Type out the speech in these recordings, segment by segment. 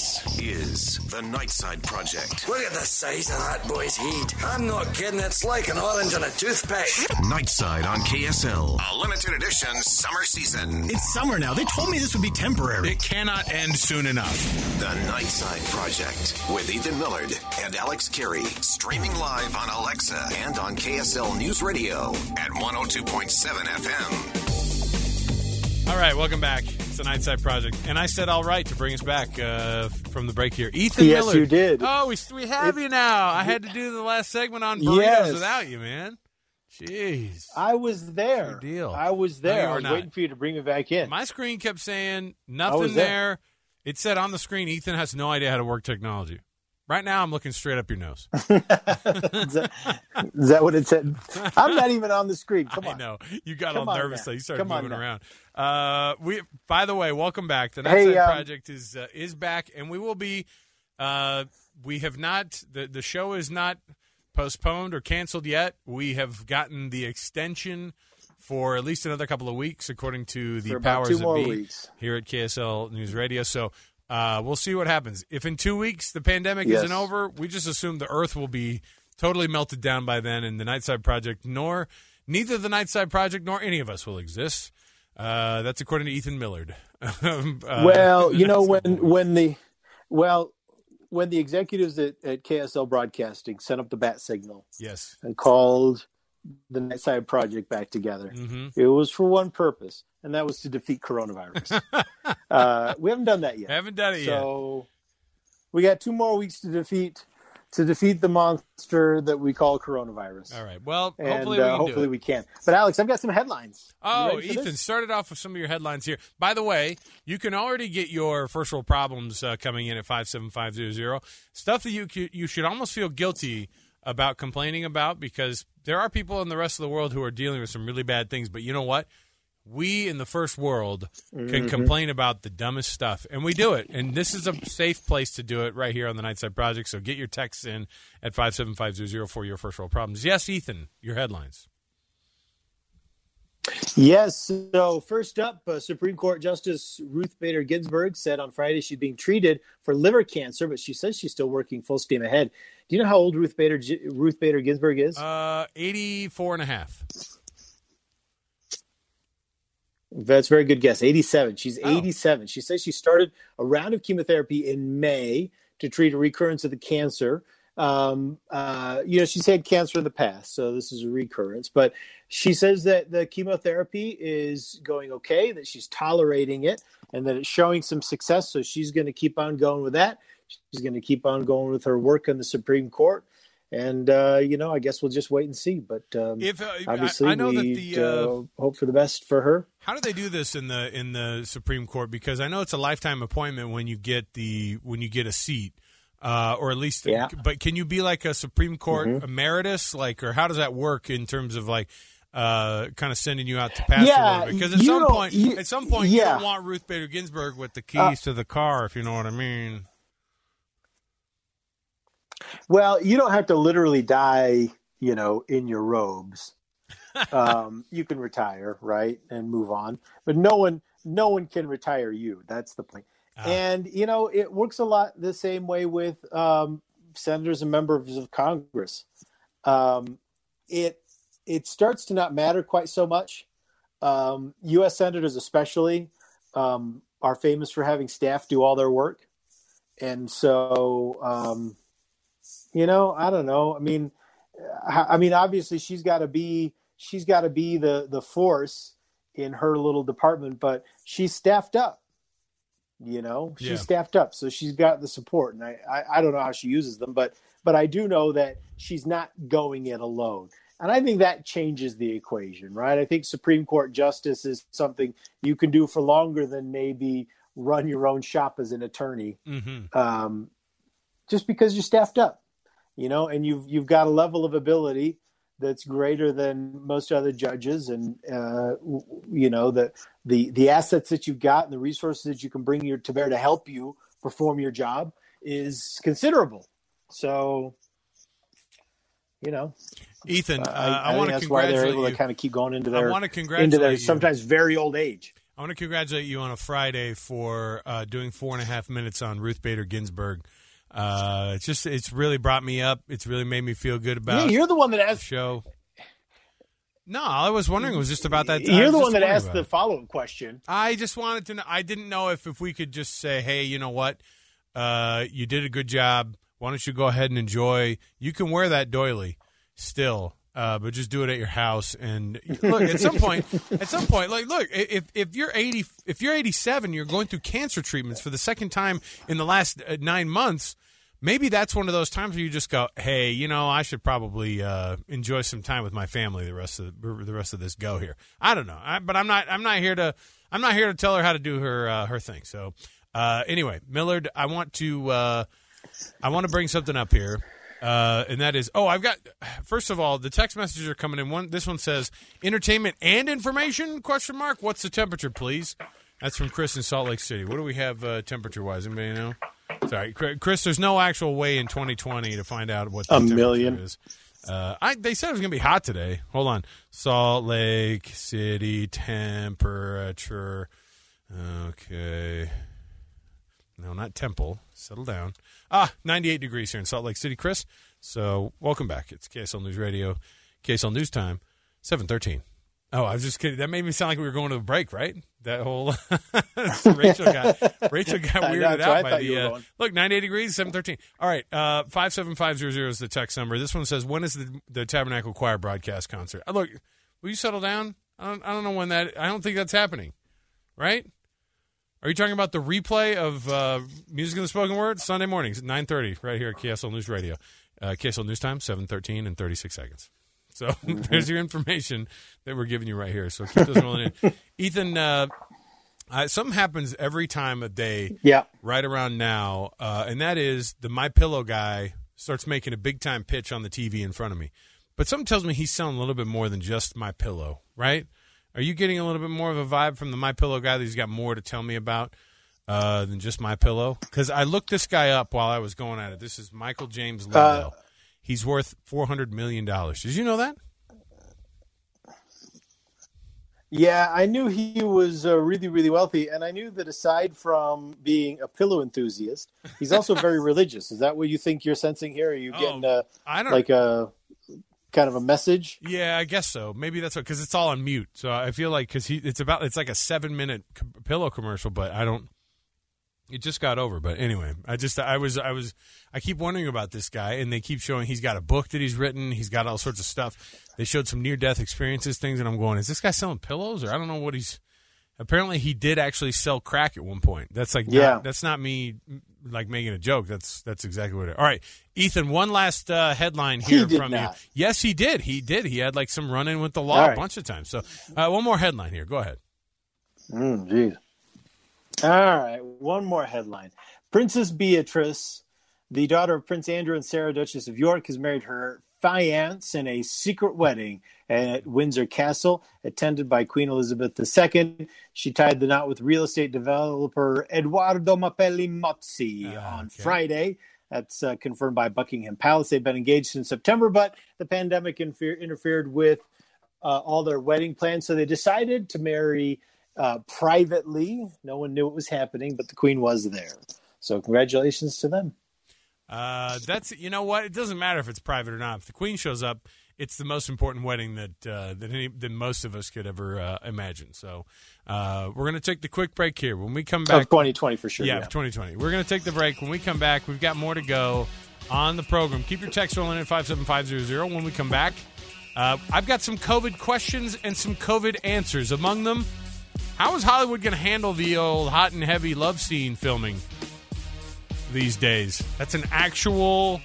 This is the Nightside Project. Look at the size of that boy's head. I'm not kidding. It's like an orange on a toothpick. Nightside on KSL. A limited edition summer season. It's summer now. They told me this would be temporary. It cannot end soon enough. The Nightside Project with Ethan Millard and Alex Kirry. Streaming live on Alexa and on KSL News Radio at 102.7 FM. All right, welcome back. The Nightside Project, and I said all right to bring us back uh, from the break here. Ethan Yes, Millard. you did. Oh, we we have It- you now. I had to do the last segment on burritos Yes. without you, man. Jeez. I was there. Good deal. I was there. you I was not. waiting for you to bring me back in. My screen kept saying nothing there. there. It said on the screen, Ethan has no idea how to work technology. Right now, I'm looking straight up your nose. is, that, is that what it said? I'm not even on the screen. Come I on. know you got Come all on nervous, so you started Come moving around. Uh, we, by the way, welcome back. The Hey, um, Project is uh, is back, and we will be. Uh, we have not the the show is not postponed or canceled yet. We have gotten the extension for at least another couple of weeks, according to the powers that be weeks. here at KSL News Radio. So. Uh, we'll see what happens. If in two weeks the pandemic Yes. isn't over, we just assume the Earth will be totally melted down by then, and the Nightside Project, nor neither the Nightside Project nor any of us will exist. Uh, that's according to Ethan Millard. Uh, well, you know when when the well when the executives at, at KSL Broadcasting sent up the bat signal yes, and called the Nightside Project back together, hmm it was for one purpose, and that was to defeat coronavirus. uh, we haven't done that yet. haven't done it yet. So we got two more weeks to defeat to defeat the monster that we call coronavirus. All right. Well, And hopefully we uh, can hopefully we can. But Alex, I've got some headlines. Oh, Ethan, this? started off with some of your headlines here. By the way, you can already get your first world problems uh, coming in at 57500. Stuff that you you should almost feel guilty about complaining about because there are people in the rest of the world who are dealing with some really bad things. But you know what? We in the first world Mm-hmm. can complain about the dumbest stuff, and we do it. And this is a safe place to do it right here on the Nightside Project. So get your texts in at 57500 for your first world problems. Yes, Ethan, your headlines. Yes. So first up, uh, Supreme Court Justice Ruth Bader Ginsburg said on Friday she's being treated for liver cancer, but she says she's still working full steam ahead. Do you know how old Ruth Bader Gi- Ruth Bader Ginsburg is? Uh, 84 and a half. That's a very good guess. 87. She's Oh. 87. She says she started a round of chemotherapy in May to treat a recurrence of the cancer. Um, uh, you know, she's had cancer in the past, so this is a recurrence. But she says that the chemotherapy is going okay, that she's tolerating it, and that it's showing some success. So she's going to keep on going with that. She's going to keep on going with her work on the Supreme Court. And, uh, you know, I guess we'll just wait and see. But um, If uh, obviously, I, I know that the uh, uh, hope for the best for her. how do they do this in the in the Supreme Court? Because I know it's a lifetime appointment when you get the when you get a seat, uh, or at least. Yeah. Mm-hmm. But can you be like a Supreme Court emeritus, like, or how does that work in terms of like? Uh, kind of sending you out to pasture Yeah, a little bit because at some point, you- at some point, you don't want Ruth Bader Ginsburg with the keys Uh, to the car, if you know what I mean. Well, you don't have to literally die, you know, in your robes. um, you can retire, right, and move on. But no one, no one can retire you. That's the point. Ah. And you know, it works a lot the same way with um, senators and members of Congress. Um, it it starts to not matter quite so much. Um, U.S. senators, especially, um, are famous for having staff do all their work, and so um, you know, I don't know. I mean, I I mean, obviously she's got to be she's got to be the the force in her little department, but she's staffed up. You know, she's Yeah. staffed up, so she's got the support, and I, I I don't know how she uses them, but but I do know that she's not going it alone. And I think that changes the equation, right? I think Supreme Court justice is something you can do for longer than maybe run your own shop as an attorney hmm um, just because you're staffed up, you know, and you've you've got a level of ability that's greater than most other judges, and uh, you know the the the assets that you've got and the resources that you can bring your to bear to help you perform your job is considerable. So, you know, Ethan, uh, I, I, want to that's why they're congratulate able you. to kind of keep going into I their want to into congratulate their you. sometimes very old age. I want to congratulate you on a Friday for uh, doing four and a half minutes on Ruth Bader Ginsburg. Uh, it's just it's really brought me up. It's really made me feel good about Yeah, you're the one that the asked. show. No, all I was wondering was just about that. You're the one that asked the follow up question. I just wanted to know. I didn't know if, if we could just say, hey, you know what? Uh, you did a good job. Why don't you go ahead and enjoy? You can wear that doily still, uh, but just do it at your house. And look, at some point, at some point, like, look, if if you're eighty, if you're eighty seven, you're going through cancer treatments for the second time in the last uh, nine months. Maybe that's one of those times where you just go, "Hey, you know, I should probably uh, enjoy some time with my family the rest of the, the rest of this go here." I don't know, I, but I'm not. I'm not here to. I'm not here to tell her how to do her uh, her thing. So, uh, anyway, Millard, I want to. Uh, I want to bring something up here, uh, and that is, oh, I've got. First of all, the text messages are coming in. One, this one says entertainment and information? Question mark. What's the temperature, please? That's from Chris in Salt Lake City. What do we have uh, temperature wise? Anybody know? Sorry, Chris. There's no actual way in 2020 to find out what the A temperature million. is. Uh, I they said it was gonna be hot today. Hold on, Salt Lake City temperature. Okay, no, not Temple. Settle down. Ah, 98 degrees here in Salt Lake City, Chris. So welcome back. It's KSL News Radio, KSL News Time, 713. Oh, I was just kidding. That made me sound like we were going to a break, right? That whole Rachel got Rachel got weirded out by the uh, look 98 degrees 713. All right, uh, five seven five zero zero is the text number. This one says when is the the Tabernacle Choir broadcast concert? Uh, look, will you settle down? I don't I don't know when that. I don't think that's happening, right? Are you talking about the replay of uh, Music and the Spoken Word Sunday mornings at nine thirty right here at KSL News Radio, uh, KSL News Time seven thirteen and thirty six seconds. So Mm-hmm. there's your information that we're giving you right here. So keep those rolling in. Ethan, uh, something happens every time of day Yeah. right around now, uh, and that is the My Pillow guy starts making a big time pitch on the TV in front of me. But something tells me he's selling a little bit more than just My Pillow, right? Are you getting a little bit more of a vibe from the My Pillow guy that he's got more to tell me about uh, than just My Pillow? Because I looked this guy up while I was going at it. This is Michael James Lindell. he's worth four hundred million dollars. Did you know that? Yeah, I knew he was uh, really, really wealthy, and I knew that aside from being a pillow enthusiast, he's also very religious. Is that what you think you're sensing here? Are you Oh, getting uh, I don't like a kind of a message? Yeah, I guess so. Maybe that's what because it's all on mute. So I feel like because he, it's about it's like a seven minute co- pillow commercial, but I don't. It just got over, but anyway, I just I was I was I keep wondering about this guy, and they keep showing he's got a book that he's written. He's got all sorts of stuff. They showed some near death experiences, things, and I'm going, is this guy selling pillows or I don't know what he's. Apparently, he did actually sell crack at one point. That's like Yeah. not, that's not me like making a joke. That's that's exactly what it. All right, Ethan. One last uh, headline He here did from you. Yes, he did. He did. He had like some run in with the law All a bunch of times. So, uh, one more headline here. Go ahead. Mm, jeez. All right, one more headline. Princess Beatrice, the daughter of Prince Andrew and Sarah, Duchess of York, has married her fiance in a secret wedding at Windsor Castle, attended by Queen Elizabeth II. She tied the knot with real estate developer Eduardo Mapelli Mozzi Ah, on okay. Friday. That's uh, confirmed by Buckingham Palace. They've been engaged in September, but the pandemic infer- interfered with uh, all their wedding plans. So they decided to marry uh, privately. No one knew what was happening, but the queen was there. So congratulations to them. Uh, that's you know what? It doesn't matter if it's private or not. If the queen shows up, it's the most important wedding that uh, that any, that most of us could ever uh, imagine. So uh, we're gonna take the quick break here. When we come back, Of 2020 for sure. yeah, Yeah. 2020. We're going to take the break. When we come back, we've got more to go on the program. Keep your text rolling in 57500. When we come back, uh, I've got some COVID questions and some COVID answers. Among them, how is Hollywood going to handle the old hot and heavy love scene filming these days? That's an actual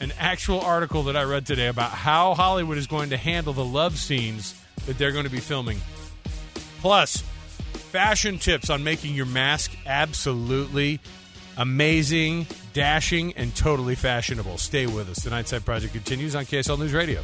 an actual article that I read today about how Hollywood is going to handle the love scenes that they're going to be filming. Plus, fashion tips on making your mask absolutely amazing, dashing, and totally fashionable. Stay with us. The Nightside Project continues on KSL News Radio.